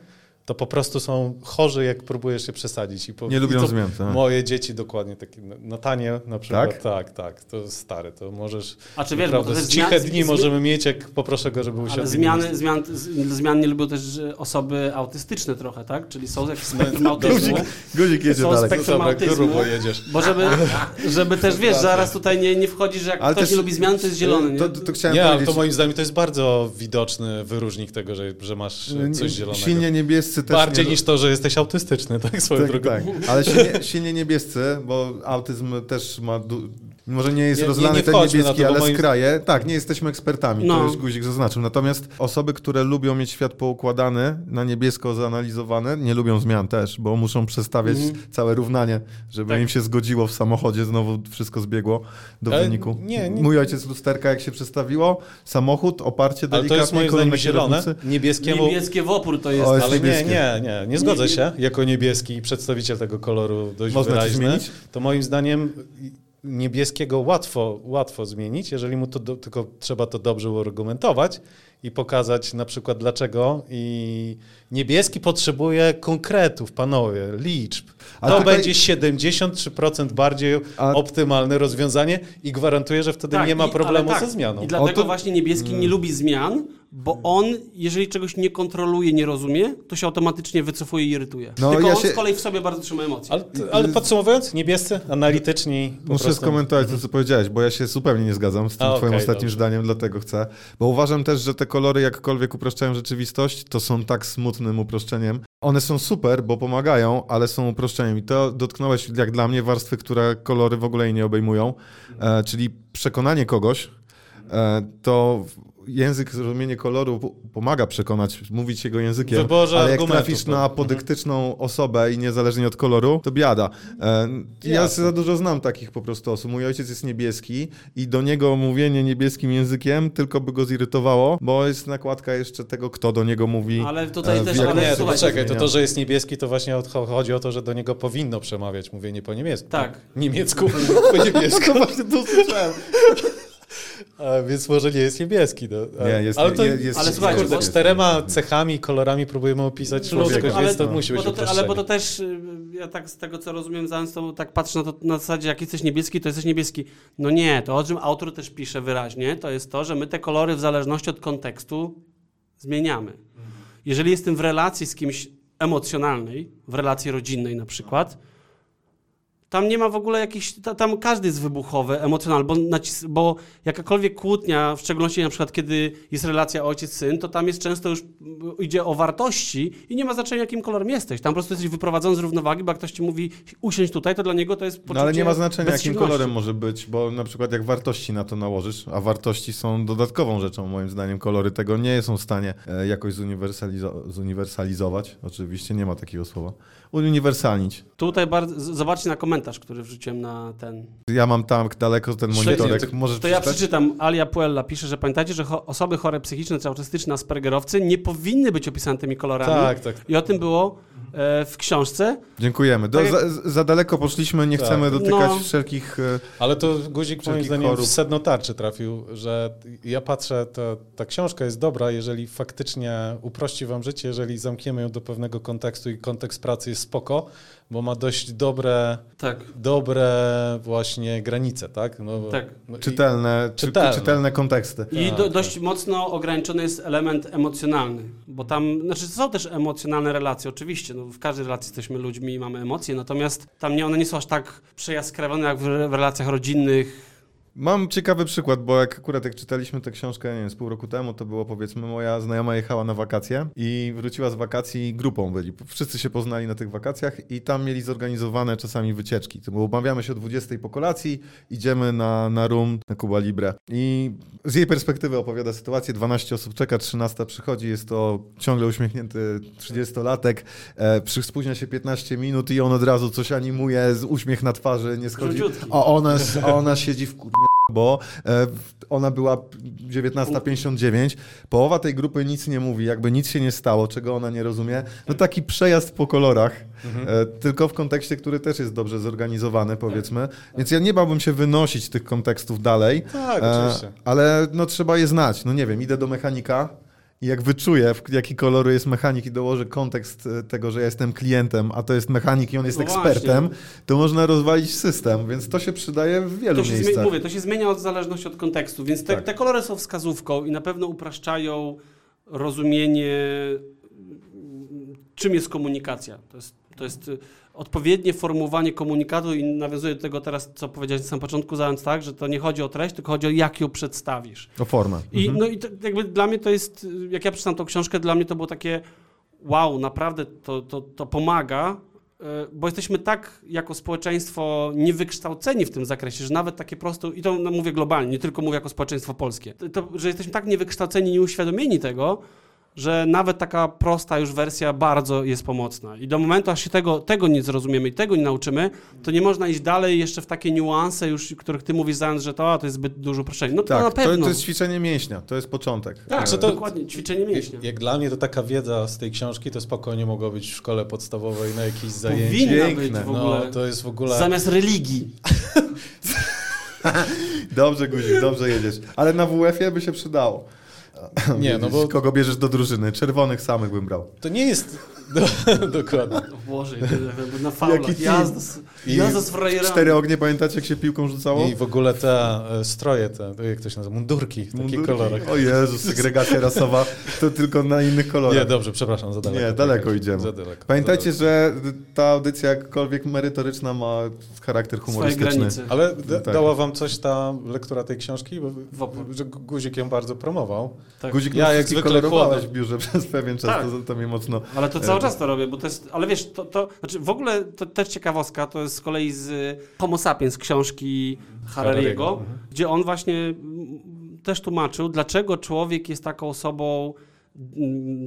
to po prostu są chorzy, jak próbujesz się przesadzić. I po, Nie i lubią zmian, tak. Moje dzieci dokładnie takie, Natanie na przykład, Tak? tak, tak, to jest stary, to możesz, A czy wiesz, bo to ciche zmian- dni zmi- możemy mieć, jak poproszę go, żeby usiadł. Zmiany, zmian, z- zmian nie lubią też osoby autystyczne trochę, tak? Czyli są jakieś spektrum autyzmu. Guzik, guzik jedzie Są dalej. spektrum Dobra, autyzmu. grubo jedziesz. Bo żeby, żeby też, wiesz, zaraz tutaj nie, nie wchodzi, że jak Ale ktoś też- nie lubi zmian, to jest zielony, nie? To, to, to chciałem Nie, powiedzieć. to moim zdaniem to jest bardzo widoczny wyróżnik tego, że, że masz e, coś zielonego. Silnie niebiescy też Bardziej nie... niż to, że jesteś autystyczny, tak swoją tak, drogą. tak. Ale silnie, silnie niebiescy, bo autyzm też ma... Du... Może nie jest Nie- nie- rozlany nie ten wchodźmy na niebieski, to, ale moim- skraje. Tak, nie jesteśmy ekspertami, No. to już guzik zaznaczył. Natomiast osoby, które lubią mieć świat poukładany, na niebiesko zanalizowane, nie lubią zmian też, bo muszą przestawiać całe równanie, żeby Tak. im się zgodziło w samochodzie, znowu wszystko zbiegło do Ale wyniku. nie, nie. Mój ojciec lusterka jak się przestawiło, samochód, oparcie Ale to delikatnie, jest moim zdaniem kolumny zielone. Niebieskiemu... Niebieskie w opór to jest. O, jest Ale nie, niebieskie. nie, nie, nie zgodzę Nie- się. Jako niebieski przedstawiciel tego koloru dość Można wyraźny, zmienić? to moim zdaniem niebieskiego łatwo, łatwo zmienić, jeżeli mu to do, tylko trzeba to dobrze uargumentować i pokazać na przykład dlaczego i niebieski potrzebuje konkretów, panowie, liczb. Ale to tutaj- będzie 73% bardziej A- optymalne rozwiązanie i gwarantuję, że wtedy Tak, nie ma i- problemu tak. ze zmianą. I dlatego to- właśnie niebieski nie lubi zmian, bo on, jeżeli czegoś nie kontroluje, nie rozumie, to się automatycznie wycofuje i irytuje. No, Tylko ja on się- z kolei w sobie bardzo trzyma emocje. Ale, ale podsumowując, niebiescy, analityczni. po Muszę prostu- skomentować to, co powiedziałeś, bo ja się zupełnie nie zgadzam z tym A, twoim ostatnim dobrze. zdaniem, dlatego chcę. Bo uważam też, że te kolory jakkolwiek upraszczają rzeczywistość, to są tak smutnym uproszczeniem. One są super, bo pomagają, ale są uproszczeniem. I to dotknąłeś, jak dla mnie, warstwy, które kolory w ogóle nie obejmują. E, czyli przekonanie kogoś, e, to język, zrozumienie koloru pomaga przekonać, mówić jego językiem, Wyborze ale jak trafisz na podyktyczną osobę i niezależnie od koloru, to biada. E, ja Jasne. za dużo znam takich po prostu osób. Mój ojciec jest niebieski i do niego mówienie niebieskim językiem tylko by go zirytowało, bo jest nakładka jeszcze tego, kto do niego mówi. Ale tutaj e, też- jak- ale Nie, to poczekaj, to to, że jest niebieski, to właśnie chodzi o to, że do niego powinno przemawiać mówienie po niemiecku. Tak. Niemiecku, po niebiesku. Właśnie to usłyszałem. A, więc może nie jest niebieski. No. A, Nie, jest- ale to, jest- jest- Ale słuchajcie, kurde, bo- czterema cechami, kolorami próbujemy opisać Człowieka. ludzkość, ale, więc to musi bo być to, te- ale bo to też, y, ja tak z tego co rozumiem, często tak patrzę na to na zasadzie, jak jesteś niebieski, to jesteś niebieski. No nie, to o czym autor też pisze wyraźnie, to jest to, że my te kolory w zależności od kontekstu zmieniamy. Jeżeli jestem w relacji z kimś emocjonalnej, w relacji rodzinnej na przykład, tam nie ma w ogóle jakichś, ta, tam każdy jest wybuchowy, emocjonalny, bo, bo jakakolwiek kłótnia, w szczególności na przykład kiedy jest relacja ojciec-syn, to tam jest często już mm, idzie o wartości i nie ma znaczenia jakim kolorem jesteś. Tam po prostu jesteś wyprowadzony z równowagi, bo jak ktoś ci mówi usiądź tutaj, to dla niego to jest poczucie No ale nie ma znaczenia, jakim kolorem może być, bo na przykład jak wartości na to nałożysz, a wartości są dodatkową rzeczą, moim zdaniem, kolory tego nie są w stanie e, jakoś zuniwersalizo- zuniwersalizować. Oczywiście nie ma takiego słowa. Uniwersalnić. Tutaj bardzo, zobaczcie na komentarz, który wrzuciłem na ten. Ja mam tam daleko ten monitorek. ty- Możesz To ja przeczytać? przeczytam. Alia Puella pisze, że pamiętajcie, że cho- osoby chore psychiczne czy autystyczne, aspergerowcy nie powinny być opisane tymi kolorami. Tak, tak. I o tym było w książce. Dziękujemy. Do, Tak jak- za, za daleko poszliśmy, nie Tak. chcemy dotykać No. wszelkich... e, Ale to guzik moim zdaniem chorób. w sedno tarczy trafił, że ja patrzę, to, ta książka jest dobra, jeżeli faktycznie uprości wam życie, jeżeli zamkniemy ją do pewnego kontekstu i kontekst pracy jest spoko, bo ma dość dobre, Tak. dobre właśnie granice, tak? No, Tak. no i- Czytelne, czy, Czytelne. czytelne konteksty. I Tak, do, tak. dość mocno ograniczony jest element emocjonalny, bo tam, znaczy są też emocjonalne relacje, oczywiście, no, w każdej relacji jesteśmy ludźmi i mamy emocje, natomiast tam nie, one nie są aż tak przejaskrawione jak w, w relacjach rodzinnych, Mam ciekawy przykład, bo jak akurat jak czytaliśmy tę książkę, nie wiem, z pół roku temu, to było powiedzmy, moja znajoma jechała na wakacje i wróciła z wakacji grupą byli. Wszyscy się poznali na tych wakacjach i tam mieli zorganizowane czasami wycieczki. To było, umawiamy się o 20 po kolacji, idziemy na, na rum, na Cuba Libre. I z jej perspektywy opowiada sytuację, 12 osób czeka, 13 przychodzi, jest to ciągle uśmiechnięty 30-latek, e, spóźnia się 15 minut i on od razu coś animuje, z uśmiech na twarzy, nie schodzi. A ona, ona siedzi w kur bo e, ona była 19.59. Połowa tej grupy nic nie mówi, jakby nic się nie stało, czego ona nie rozumie. No taki przejazd po kolorach, e, tylko w kontekście, który też jest dobrze zorganizowany, powiedzmy. Więc ja nie bałbym się wynosić tych kontekstów dalej. Tak, E, oczywiście. ale no trzeba je znać. No nie wiem, idę do mechanika i jak wyczuję, w jaki koloru jest mechanik i dołożę kontekst e, tego, że ja jestem klientem, a to jest mechanik i on jest No ekspertem, właśnie. to można rozwalić system, więc to się przydaje w wielu To miejscach. mówię, to się zmienia od zależności od kontekstu, więc te, Tak. te kolory są wskazówką i na pewno upraszczają rozumienie, mm, czym jest komunikacja. To jest, to jest y, odpowiednie formułowanie komunikatu i nawiązuję do tego teraz, co powiedziałeś na samym początku, zając tak, że to nie chodzi o treść, tylko chodzi o jak ją przedstawisz. O formę. I, Mhm. no i to, jakby dla mnie to jest, y, jak ja przeczytałem tą książkę, dla mnie to było takie wow, naprawdę to, to, to pomaga, y, bo jesteśmy tak jako społeczeństwo niewykształceni w tym zakresie, że nawet takie proste, i to no, mówię globalnie, nie tylko mówię jako społeczeństwo polskie, to, że jesteśmy tak niewykształceni, nieuświadomieni tego, że nawet taka prosta już wersja bardzo jest pomocna. I do momentu, aż się tego, tego nie zrozumiemy i tego nie nauczymy, to nie można iść dalej jeszcze w takie niuanse już, których ty mówisz, zając, że to, a, to jest zbyt duże uproszczenie. No to na Tak, to, pewno. to jest ćwiczenie mięśnia, to jest początek. Tak, to- Dokładnie, ćwiczenie mięśnia. Jak dla mnie to taka wiedza z tej książki to spokojnie mogła być w szkole podstawowej na jakichś zajęciach. Powinna piękne. być w ogóle. No, to jest w ogóle... Zamiast religii. Dobrze, Guzik, dobrze jedziesz. Ale na WF-ie by się przydało. Nie, no bo Kogo bierzesz do drużyny? Czerwonych samych bym brał. to nie jest... Do, dokładnie. Boże, na faulach. Jazda z, jazda z frajerami. Cztery ognie, pamiętacie jak się piłką rzucało? I w ogóle te e, stroje, te, jak to się nazywa, mundurki w takich Mundurki. kolorach. O Jezu, segregacja rasowa, to tylko na innych kolorach. Nie, dobrze, przepraszam, za daleko. Nie, daleko Tak, idziemy. Za daleko. Pamiętajcie, za że ta audycja jakkolwiek merytoryczna ma charakter humorystyczny. daleko. Ale da, Tak. dała wam coś ta lektura tej książki? Bo, że Guzik ją bardzo promował. Tak. Guzik, Ja ja jak zwykle kolorowałeś w biurze przez pewien czas, Tak. to, to mnie mocno... Ale to cały E, czas to robię, bo to jest, ale wiesz, to, to znaczy w ogóle to też ciekawostka, to jest z kolei z Homo sapiens książki Harariego, Harariego, mhm. gdzie on właśnie też tłumaczył, dlaczego człowiek jest taką osobą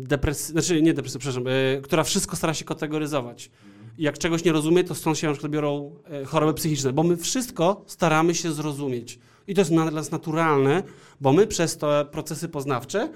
depresji, znaczy nie depresji, przepraszam, e, która wszystko stara się kategoryzować. I jak czegoś nie rozumie, to stąd się na przykład biorą e, choroby psychiczne, bo my wszystko staramy się zrozumieć. I to jest dla nas naturalne, bo my przez te procesy poznawcze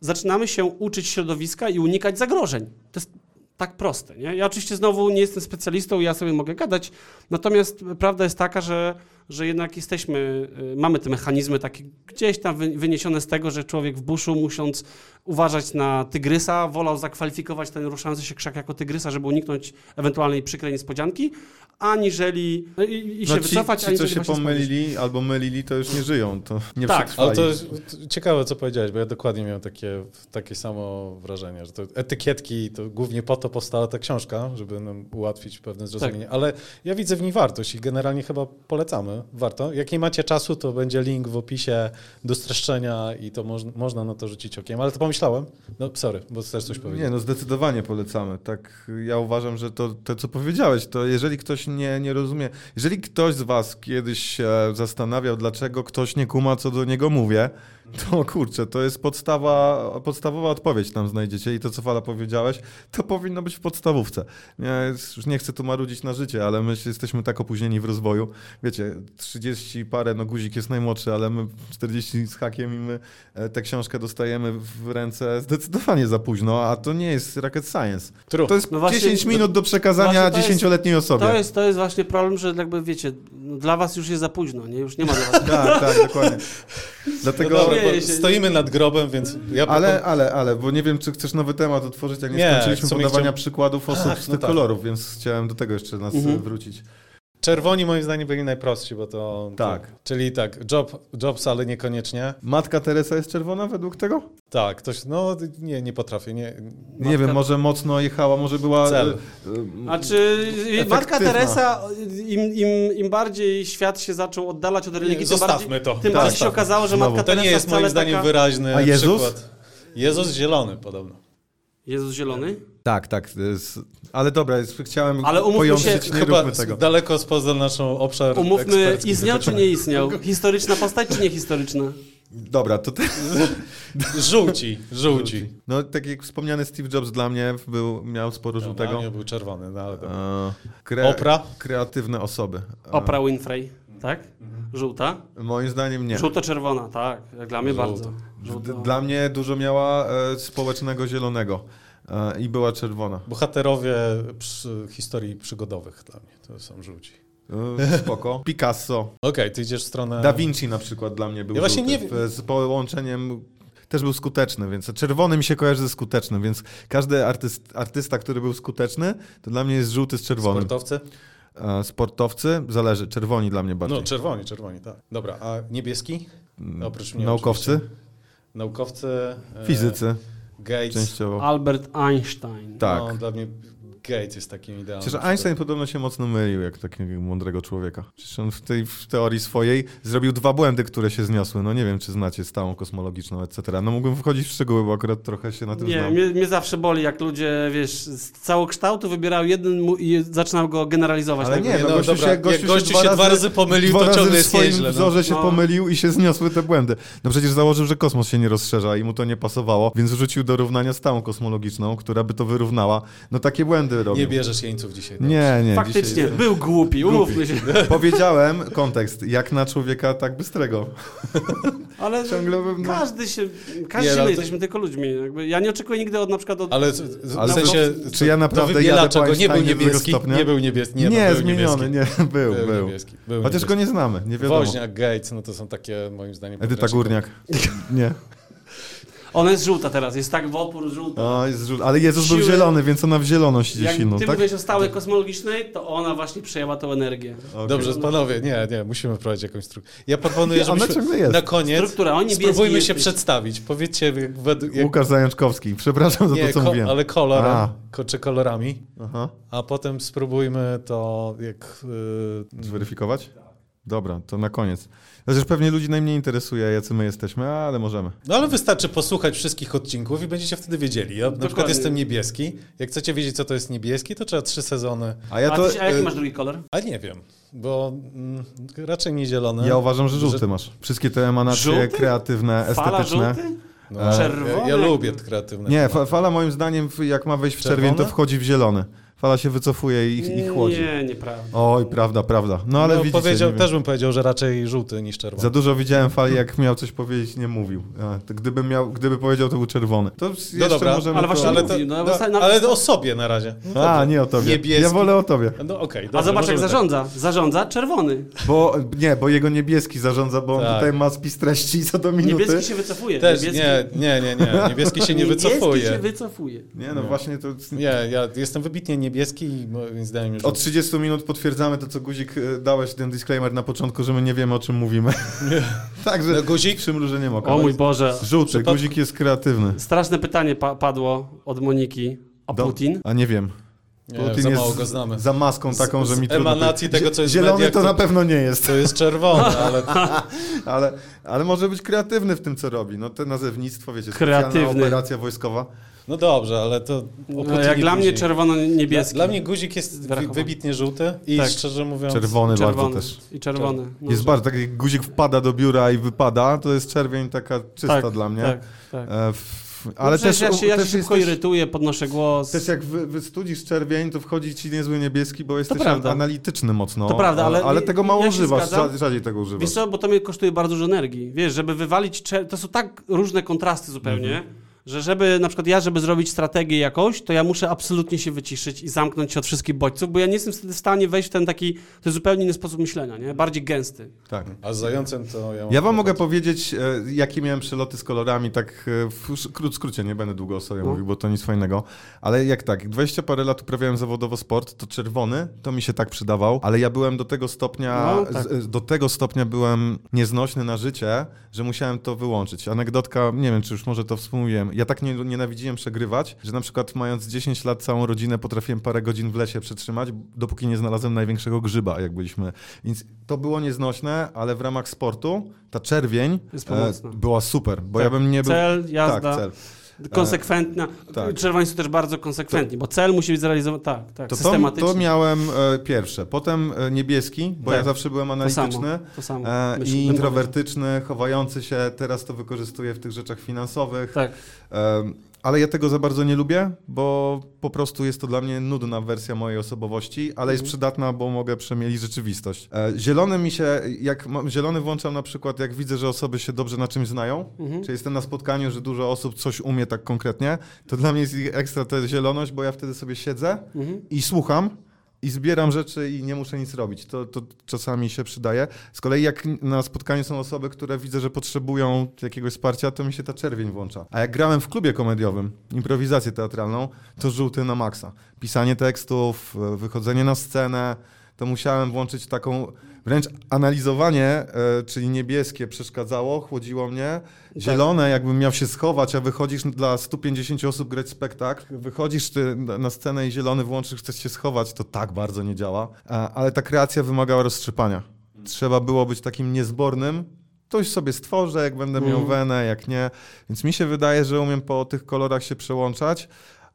zaczynamy się uczyć środowiska i unikać zagrożeń. To jest tak proste. Nie? Ja oczywiście znowu nie jestem specjalistą, ja sobie mogę gadać, natomiast prawda jest taka, że, że jednak jesteśmy, y, mamy te mechanizmy takie gdzieś tam wy- wyniesione z tego, że człowiek w buszu musząc uważać na tygrysa, wolał zakwalifikować ten ruszający się krzak jako tygrysa, żeby uniknąć ewentualnej przykrej niespodzianki, aniżeli no i, i się No ci, wycofać, ci, co aniżeli się pomylili albo mylili, to już nie żyją, to nie Tak, przetrwali. Ale to ciekawe, co powiedziałeś, bo ja dokładnie miałem takie, takie samo wrażenie, że to etykietki to głównie po to powstała ta książka, żeby nam ułatwić pewne zrozumienie. Tak. Ale ja widzę w niej wartość i generalnie chyba polecamy. Warto. Jak nie macie czasu, to będzie link w opisie do streszczenia i to moż, można na to rzucić okiem. Ale to pomyślałem. No sorry, bo chcesz coś powiedzieć. Nie, no zdecydowanie polecamy. Tak, ja uważam, że to, to co powiedziałeś, to jeżeli ktoś nie, nie rozumie, jeżeli ktoś z was kiedyś się zastanawiał, dlaczego ktoś nie kuma, co do niego mówię, to kurczę, to jest podstawa, podstawowa odpowiedź tam znajdziecie i to, co Fala powiedziałeś, to powinno być w podstawówce. Ja już nie chcę tu marudzić na życie, ale my jesteśmy tak opóźnieni w rozwoju. Wiecie, 30 parę, no guzik jest najmłodszy, ale my 40 z hakiem i my e, tę książkę dostajemy w ręce zdecydowanie za późno, a to nie jest rocket science. True. To jest No właśnie- 10 minut do przekazania 10-letniej osobie. To jest, to jest właśnie problem, że jakby wiecie, no dla was już jest za późno, nie? Już nie ma dla was. Tak, tak, dokładnie. Dlatego... no się- stoimy nad grobem, więc ja Ale, ale, ale, bo nie wiem, czy chcesz nowy temat otworzyć, jak nie, Nie, skończyliśmy podawania chciałem- przykładów osób Ach, z no tych tak. kolorów, więc chciałem do tego jeszcze nas Mhm. wrócić. Czerwoni moim zdaniem byli najprostsi, bo to... Tak. To, czyli tak, Job, Jobs, ale niekoniecznie. Matka Teresa jest czerwona według tego? Tak, ktoś, no nie, nie potrafię, nie... Nie wiem, może mocno jechała, może była... Cel. e, e, A czy matka Efektywna. Teresa, im, im, im bardziej świat się zaczął oddalać od religii, tym Zostawmy bardziej, to. tym Tak, bardziej się okazało, że Znowu. matka To Teresa nie jest moim zdaniem taka... wyraźny A Jezus? przykład. Jezus zielony podobno. Jezus Zielony? Tak, tak. jest- Ale dobra, jest- chciałem Ale umówmy się- nie Chyba tego. daleko spoza naszą obszar Umówmy, ekspercki. istniał czy nie istniał? Historyczna postać czy niehistoryczna? Dobra, to... Te... Żółci, żółci. No, tak jak wspomniany Steve Jobs dla mnie był, miał sporo żółtego. Żółtego. był czerwony, no ale dobra. E, kre... Opra? Kreatywne osoby. E, Oprah Winfrey, tak? Żółta? Moim zdaniem nie. Żółto-czerwona, tak. Jak dla mnie Żółta. bardzo. Żółto. Dla mnie dużo miała e, społecznego zielonego i była czerwona. Bohaterowie przy, historii przygodowych dla mnie, to są żółci. E, spoko. Picasso. Okej, ty idziesz w stronę... Da Vinci na przykład dla mnie był Ja właśnie nie Z połączeniem też był skuteczny, więc czerwony mi się kojarzy ze skutecznym, więc każdy artyst, artysta, który był skuteczny, to dla mnie jest żółty z czerwonym. Sportowcy? E, Sportowcy, zależy, czerwoni dla mnie bardziej. No, czerwoni, czerwoni, tak. Dobra, a niebieski? Oprócz mnie Naukowcy, oczywiście. Naukowcy? e, fizycy Gates. częściowo. Albert Einstein. Tak. No, dla mnie Gates jest takim idealnym. Przecież Einstein podobno się mocno mylił jak takiego mądrego człowieka. Przecież on w tej w teorii swojej zrobił dwa błędy, które się zniosły. No nie wiem, czy znacie stałą kosmologiczną, etc. No mógłbym wchodzić w szczegóły, bo akurat trochę się na tym Nie, znam. mnie, mnie zawsze boli, jak ludzie, wiesz, z całokształtu wybierał jeden mu- i zaczynał go generalizować. Ale Tak? nie, Nie, no, no gościu dobra, się, gościu gościu dwa się dwa razy pomylił, dwa to razy ciągle jest swoim nieźle, no. wzorze się No. pomylił i się zniosły te błędy. No przecież założył, że kosmos się nie rozszerza i mu to nie pasowało, więc wrzucił do równania stałą kosmologiczną, która by to wyrównała. No takie błędy robił. Nie bierzesz jeńców dzisiaj. nie, nie. Faktycznie, dzisiaj- był głupi, umówmy się. Powiedziałem kontekst, jak na człowieka tak bystrego. Ale Ciągle bym- no. każdy się, każdy Nie, się ale my to- jesteśmy tylko ludźmi. Jakby ja nie oczekuję nigdy od na przykład od... Ale, z- Ale w sensie, czy ja naprawdę jadę po nie był niebieski, stopnia? nie był niebieski, Nie, nie, no, był zmieniony, niebieski. nie, był, był. Był niebieski. Był Chociaż go nie znamy, nie wiadomo. Woźniak, Gates, no to są takie moim zdaniem... Edyta. Górniak. Nie. Ona jest żółta teraz, jest tak w opór żółta. O, jest żół- ale Jezus był Siły- zielony, więc ona w zieloność idzie Jak silną, ty tak? mówiłeś o stałej kosmologicznej, to ona właśnie przejęła tą energię. Okej. Dobrze, panowie, nie, nie, musimy wprowadzić jakąś strukturę. Ja proponuję, żebyśmy ciągle jest. na koniec Struktura, o niebieski spróbujmy się jesteś. przedstawić. Powiedzcie, jak, według- jak, Łukasz Zajączkowski. Przepraszam za nie, to, co ko- mówiłem. ale kolorem, ko, czy kolorami, Aha. a potem spróbujmy to, jak... Yy, Zweryfikować? Dobra, to na koniec. Chociaż pewnie ludzi najmniej interesuje, jacy my jesteśmy, ale możemy. No ale wystarczy posłuchać wszystkich odcinków i będziecie wtedy wiedzieli. Ja na przykład jestem niebieski. Jak chcecie wiedzieć, co to jest niebieski, to trzeba trzy sezony. A ja a, to... ty, a jaki y, masz drugi kolor? A nie wiem, bo mm, raczej nie zielone. Ja uważam, że żółty Że- masz. Wszystkie te emanacje Żółty? kreatywne, Fala estetyczne. żółty? No, Czerwone? Ja, ja lubię kreatywne. Nie, fa fala moim zdaniem, jak ma wejść w czerwień, to wchodzi w zielony. Fala się wycofuje i, i chłodzi. Nie, nieprawda. Oj, prawda, prawda. No ale no, widzicie, powiedział, nie też bym powiedział, że raczej żółty niż czerwony. Za dużo widziałem fali, jak miał coś powiedzieć, nie mówił. A, to gdyby, miał, gdyby powiedział, to był czerwony. To jeszcze No dobra, możemy ale to... właśnie ale, mówił, to, no, no, ale o sobie na razie. No A, nie o tobie. Niebieski. Ja wolę o tobie. No okej, A zobacz jak tak. zarządza. Zarządza czerwony. Bo nie, bo jego niebieski zarządza, bo on Tak. tutaj ma spis treści co do minuty. Niebieski się wycofuje. Też niebieski, nie, nie, nie, nie. Niebieski się nie niebieski wycofuje. się wycofuje. Nie, no Nie. właśnie to... Nie, ja jestem wybitnie niebieski i moim zdaniem już... Od 30 minut potwierdzamy to, co Guzik e, dałeś ten disclaimer na początku, że my nie wiemy, o czym mówimy. Także No, guzik? przymrużeniem oka. O mój Boże. Żółty, guzik jest kreatywny. Straszne pytanie pa padło od Moniki. A Do- Putin? A nie wiem. Nie, Putin za jest mało go znamy. za maską taką, Z- że mi z trudno... emanacji tego, co jest Zielony mediach, to to- na pewno nie jest, To jest czerwony, ale ale, ale może być kreatywny w tym, co robi. No to nazewnictwo, wiecie, Kreatywny. specjalna operacja wojskowa. No dobrze, ale to... No, jak dla mnie później. Dla, czerwono-niebieski. dla mnie guzik jest wybitnie żółty i Tak. szczerze mówiąc... Czerwony, czerwony. bardzo też. I czerwony. No, Jest bardzo, tak jak guzik wpada do biura i wypada, to jest czerwień taka czysta tak, dla mnie. Tak, tak. E, w, No ale przecież też, ja się, ja się też szybko jesteś- irytuję, podnoszę głos. Też jak wy, wystudzisz czerwień, to wchodzi ci niezły niebieski, bo jesteś analityczny mocno. To prawda, ale- ale tego mało ja używasz, rzadziej tego używasz. Wiesz co, bo to mnie kosztuje bardzo dużo energii. Wiesz, żeby wywalić... Czer- to są tak różne kontrasty zupełnie, Mhm. Że żeby na przykład ja, żeby zrobić strategię jakąś, to ja muszę absolutnie się wyciszyć i zamknąć się od wszystkich bodźców, bo ja nie jestem wtedy w stanie wejść w ten taki, to jest zupełnie inny sposób myślenia, nie? Bardziej gęsty. Tak. A z zającem to ja... Ja wam mogę powiedzieć, e, jakie miałem przeloty z kolorami, tak e, w skrócie, nie będę długo o sobie No. mówił, bo to nic fajnego, ale jak tak, jak 20 parę lat uprawiałem zawodowo sport, to czerwony, to mi się tak przydawał, ale ja byłem do tego stopnia, No, tak. z, do tego stopnia byłem nieznośny na życie, że musiałem to wyłączyć. Anegdotka, nie wiem, czy już może to wspomniałem, ja tak nie, nienawidziłem przegrywać, że na przykład mając 10 lat całą rodzinę potrafiłem parę godzin w lesie przetrzymać, dopóki nie znalazłem największego grzyba, jak byliśmy. Więc to było nieznośne, ale w ramach sportu ta czerwień e, była super, bo Tak. ja bym nie był... Cel, jazda, Tak, cel. Konsekwentna. tak. Czerwoni są też bardzo konsekwentni, bo cel musi być zrealizowany, tak, tak, To, to, systematycznie. to miałem e, pierwsze, potem e, niebieski, bo Tak. ja zawsze byłem To samo, analityczny to samo. e, i introwertyczny, chowający się, teraz to wykorzystuję w tych rzeczach finansowych. Tak. Em, ale ja tego za bardzo nie lubię, bo po prostu jest to dla mnie nudna wersja mojej osobowości, ale jest Mhm. przydatna, bo mogę przemielić rzeczywistość. E, zielony mi się, jak zielony włączam na przykład, jak widzę, że osoby się dobrze na czymś znają, Mhm. czy jestem na spotkaniu, że dużo osób coś umie tak konkretnie, to dla mnie jest ekstra ta zieloność, bo ja wtedy sobie siedzę Mhm. i słucham i zbieram rzeczy i nie muszę nic robić. To, to czasami się przydaje. Z kolei jak na spotkaniu są osoby, które widzę, że potrzebują jakiegoś wsparcia, to mi się ta czerwień włącza. A jak grałem w klubie komediowym, improwizację teatralną, to żółty na maksa. Pisanie tekstów, wychodzenie na scenę, to musiałem włączyć taką wręcz analizowanie, e, czyli niebieskie przeszkadzało, chłodziło mnie. Zielone, jakbym miał się schować, a wychodzisz dla 150 osób grać spektakl, wychodzisz ty na scenę i zielony włączysz, chcesz się schować, to tak bardzo nie działa. A, ale ta kreacja wymagała roztrzypania. Trzeba było być takim niezbornym. Coś sobie stworzę, jak będę miał Mhm. wenę, jak nie. Więc mi się wydaje, że umiem po tych kolorach się przełączać,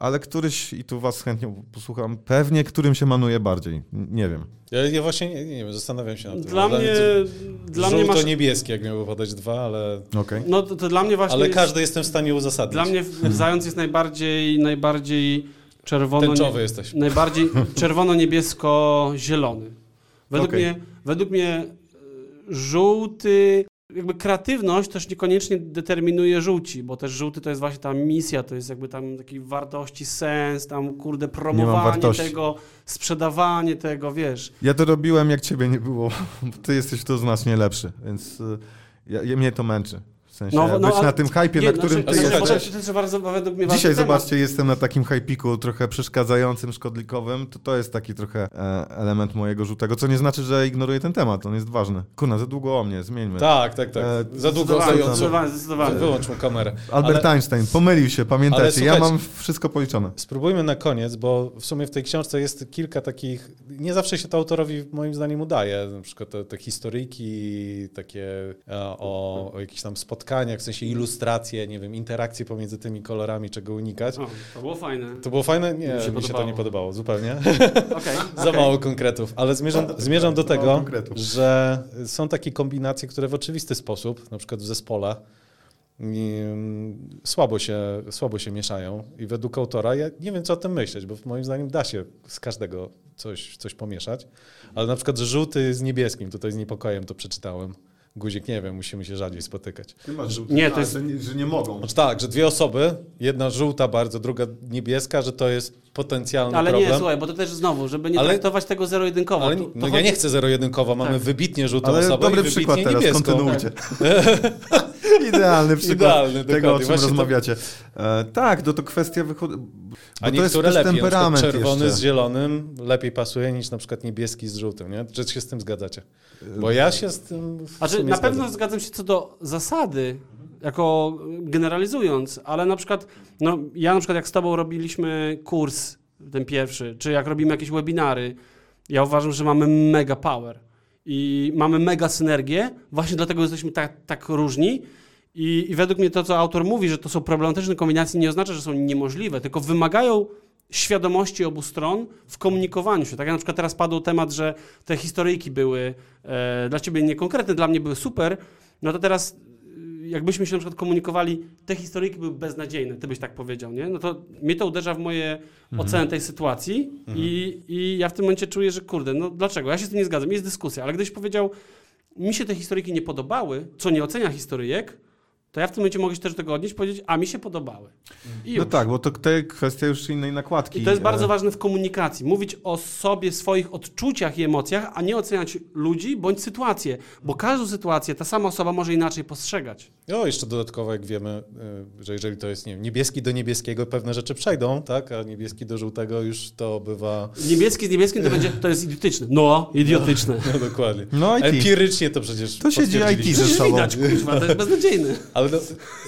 ale któryś, i tu was chętnie posłucham, pewnie którym się manuje bardziej. Nie wiem. Ja, ja właśnie nie, nie wiem, zastanawiam się nad tym. Dla mnie, dla mnie masz... Żółto-niebieskie, jak miałby podać dwa, ale, Okej. No to, to dla mnie właśnie ale jest, każdy jestem w stanie uzasadnić. Dla mnie zając jest najbardziej, najbardziej czerwono... Tęczowy jesteś. Najbardziej czerwono-niebiesko-zielony. Według, Okej. mnie, według mnie e, żółty, jakby kreatywność też niekoniecznie determinuje żółci, bo też żółty to jest właśnie ta misja, to jest jakby tam takiej wartości, sens, tam kurde promowanie tego, sprzedawanie tego, wiesz. Ja to robiłem, jak ciebie nie było, bo ty jesteś to znacznie lepszy, więc y, ja, ja, mnie to męczy. W sensie No, no, być ale- na tym hypie, Nie, na którym znaczy, ty jesteś. to, to jest bardzo, według mnie Dzisiaj temat. zobaczcie, jestem na takim hypiku trochę przeszkadzającym, szkodlikowym. To, to jest taki trochę e, element mojego żółtego, co nie znaczy, że ignoruję ten temat, on jest ważny. Kurna, za długo o mnie, zmieńmy. Tak, tak, tak. E, Za długo Zdecydowanie, zająco. zdecydowanie, zdecydowanie. Wyłącz mu kamerę. Albert Ale Einstein, pomylił się, pamiętacie, Ale ja mam wszystko policzone. spróbujmy na koniec, bo w sumie w tej książce jest kilka takich, nie zawsze się to autorowi moim zdaniem udaje, na przykład te, te historyjki, takie e, o, o jakichś tam spotkaniach, w sensie ilustracje, nie wiem, interakcje pomiędzy tymi kolorami, czego unikać. O, to było fajne. To było fajne? Nie, Mi mi się się, to nie podobało, zupełnie. Okej. Za mało konkretów, ale zmierzam, zmierzam do tego, że są takie kombinacje, które w oczywisty sposób, na przykład w zespole, słabo się, słabo się mieszają i według autora, ja nie wiem co o tym myśleć, bo moim zdaniem da się z każdego coś, coś pomieszać, ale na przykład żółty z niebieskim, tutaj z niepokojem to przeczytałem. Guzik, nie wiem, musimy się rzadziej spotykać. Ty masz żółty, Nie, to jest- że, nie, że nie mogą. Znaczy tak, że dwie osoby, jedna żółta bardzo, druga niebieska, że to jest potencjalny Ale problem. nie, słuchaj, bo to też znowu, żeby nie Ale- traktować tego zero-jedynkowo. Ale to, to no ja chodzi- nie chcę zero-jedynkowo, mamy Tak. wybitnie żółtą Ale osobę dobry i przykład wybitnie teraz, niebieską. kontynuujcie. Idealny przykład Idealny, tego, o czym Właśnie to- rozmawiacie. E, tak, no to kwestia wychodzi... A to jest niektóre też lepiej, temperament czerwony jeszcze. z zielonym lepiej pasuje niż na przykład niebieski z żółtym, nie? Czy się z tym zgadzacie? Bo ja się z tym Znaczy, na zgadzam. pewno zgadzam się co do zasady, jako generalizując, ale na przykład, no ja na przykład jak z tobą robiliśmy kurs, ten pierwszy, czy jak robimy jakieś webinary, ja uważam, że mamy mega power i mamy mega synergię, właśnie dlatego jesteśmy tak, tak różni i, i według mnie to, co autor mówi, że to są problematyczne kombinacje, nie oznacza, że są niemożliwe, tylko wymagają świadomości obu stron w komunikowaniu się. Tak jak na przykład teraz padł temat, że te historyjki były e, dla ciebie niekonkretne, dla mnie były super, no to teraz jakbyśmy się na przykład komunikowali, te historyjki były beznadziejne, ty byś tak powiedział, nie? No to mnie to uderza w moje ocenę tej sytuacji i, i ja w tym momencie czuję, że kurde, no dlaczego? Ja się z tym nie zgadzam, jest dyskusja, ale gdybyś powiedział, mi się te historyjki nie podobały, co nie ocenia historyjek, to ja w tym momencie mogę się też do tego odnieść, powiedzieć, a mi się podobały. I No już. tak, bo to, to kwestia już innej nakładki. I to jest bardzo E, ważne w komunikacji. Mówić o sobie, swoich odczuciach i emocjach, a nie oceniać ludzi bądź sytuację, bo każdą sytuację ta sama osoba może inaczej postrzegać. No, jeszcze dodatkowo, jak wiemy, y, że jeżeli to jest nie wiem, niebieski do niebieskiego, pewne rzeczy przejdą, tak? A niebieski do żółtego już to bywa. Niebieski z niebieskim to będzie, to jest idiotyczne. No, idiotyczne. No dokładnie. No IT. Empirycznie to przecież. To siedzi potwierdziliśmy. IT ze sobą. widać, kurwa, to jest beznadziejny. Ale no,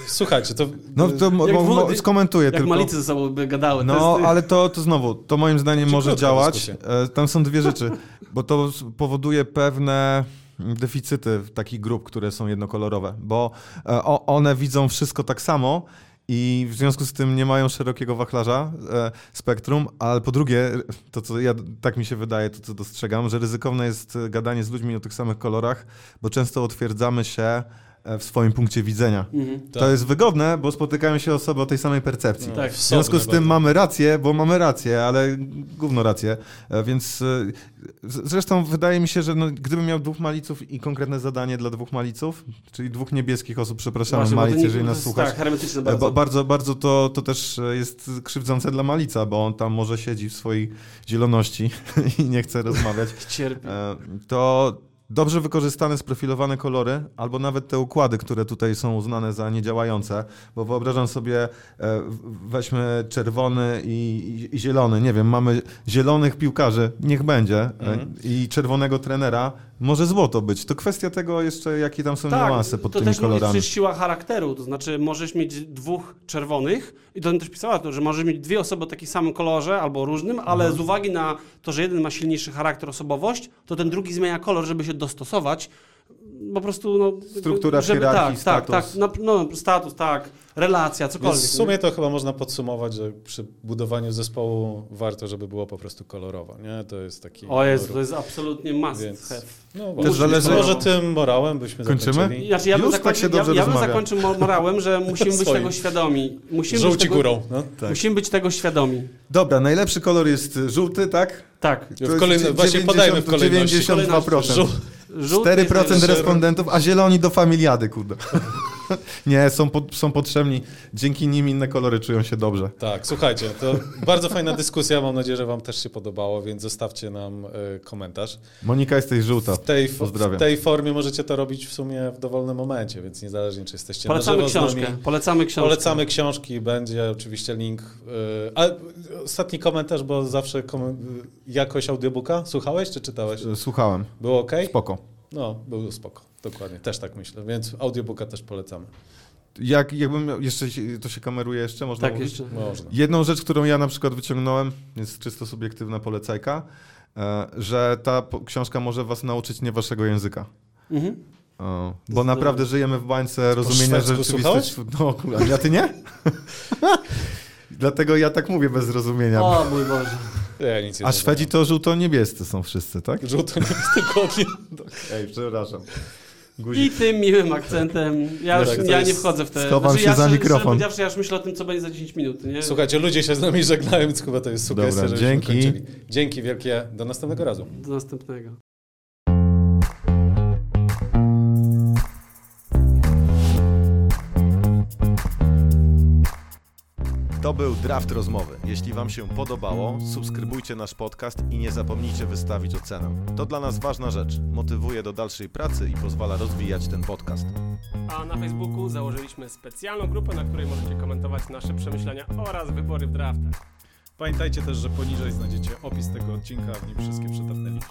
słuchajcie, to. No to mo, Jak mo, w- mo, skomentuję Jak tylko. malice ze sobą by gadały. No, to jest, ale to, to znowu, to moim zdaniem może działać. dyskusja. E, Tam są dwie rzeczy, bo to powoduje pewne deficyty takich grup, które są jednokolorowe, bo e, one widzą wszystko tak samo i w związku z tym nie mają szerokiego wachlarza e, spektrum, ale po drugie, to co ja, tak mi się wydaje, to co dostrzegam, że ryzykowne jest e, gadanie z ludźmi o tych samych kolorach, bo często utwierdzamy się w swoim punkcie widzenia. Mhm. To Tak. jest wygodne, bo spotykają się osoby o tej samej percepcji. Tak. W związku z tym mamy rację, bo mamy rację, ale gówno rację. E, Więc e, zresztą wydaje mi się, że no, gdybym miał dwóch maliców i konkretne zadanie dla dwóch maliców, czyli dwóch niebieskich osób, przepraszam, Właśnie, malic, nie- jeżeli nas słuchasz. Tak, hermetyczne e, bardzo. Ba, bardzo, bardzo to, to też e, jest krzywdzące dla malica, bo on tam może siedzi w swojej zieloności i nie chce rozmawiać. Cierpi. E, to dobrze wykorzystane, sprofilowane kolory, albo nawet te układy, które tutaj są uznane za niedziałające, bo wyobrażam sobie, e, weźmy czerwony i, i, i zielony, nie wiem, mamy zielonych piłkarzy, niech będzie, e, Mhm. i czerwonego trenera, może złoto być. To kwestia tego jeszcze, jakie tam są niuanse pod Tak, to tymi też kolorami. być siła charakteru, to znaczy możesz mieć dwóch czerwonych i to też pisała to, że możesz mieć dwie osoby o takim samym kolorze albo różnym, ale Mhm. z uwagi na to, że jeden ma silniejszy charakter, osobowość, to ten drugi zmienia kolor, żeby się dostosować. Po prostu, no... Struktura żeby, hierarchii, tak, status. Tak, tak, no, no, status, tak, relacja, cokolwiek. Więc w sumie to chyba można podsumować, że przy budowaniu zespołu warto, żeby było po prostu kolorowo, nie? To jest taki... O Jezu, to jest absolutnie must Więc- have. No, Też zależy- Może tym morałem byśmy Kończymy? zakończyli. Znaczy, ja bym, Już tak zakończył, się dobrze ja, ja bym rozmawia. zakończył mo- morałem, że musimy być tego świadomi. Musimy być Żółci tego, górą, no. Tak. Musimy być tego świadomi. Dobra, najlepszy kolor jest żółty, tak? Tak. Jest kolejny- właśnie podajmy w kolejności. 92%. Żół- Żółty 4% jest najlepszy. respondentów, a zieloni do familiady, kurde. Nie, są, po, są potrzebni. Dzięki nim inne kolory czują się dobrze. Tak, słuchajcie, to bardzo fajna dyskusja, mam nadzieję, że wam też się podobało, więc zostawcie nam e, komentarz. Monika jesteś żółta. W tej, Pozdrawiam. w tej formie możecie to robić w sumie w dowolnym momencie, więc niezależnie, czy jesteście Polecamy na żywo z książkę. nami. Polecamy książkę. Polecamy książki, będzie oczywiście link. e, A ostatni komentarz, bo zawsze kom- jakość audiobooka. Słuchałeś czy czytałeś? Słuchałem. Było ok? Spoko. No, był spoko. Dokładnie, też tak myślę, więc audiobooka też polecamy. Jak, jakbym miał, jeszcze to się kameruje jeszcze, można Tak, mówić? jeszcze. Można. Jedną rzecz, którą ja na przykład wyciągnąłem, jest czysto subiektywna polecajka, e, że ta książka może was nauczyć nie waszego języka. Mhm. O, bo naprawdę żyjemy w bańce rozumienia rzeczywistości. No kurwa, ja ty nie? Dlatego ja tak mówię bez zrozumienia. O mój Boże. Ja nic nie A. Szwedzi to żółto-niebiescy są wszyscy, tak? Żółto nie jest dokładnie. Ej, przepraszam. I Guzik. tym miłym akcentem. Ja, już, Tak, ja nie jest- wchodzę w te... Znaczy, schowam się ja, za mikrofon. Powiedziawszy, ja już myślę o tym, co będzie za 10 minut, nie? Słuchajcie, ludzie się z nami żegnają, więc chyba to jest sugestia, Dobra, dzięki. kończyli. Dzięki wielkie, do następnego razu. Do następnego. To był draft rozmowy. Jeśli Wam się podobało, subskrybujcie nasz podcast i nie zapomnijcie wystawić ocenę. To dla nas ważna rzecz. Motywuje do dalszej pracy i pozwala rozwijać ten podcast. A na Facebooku założyliśmy specjalną grupę, na której możecie komentować nasze przemyślenia oraz wybory w draftach. Pamiętajcie też, że poniżej znajdziecie opis tego odcinka, a w nim wszystkie przydatne linki.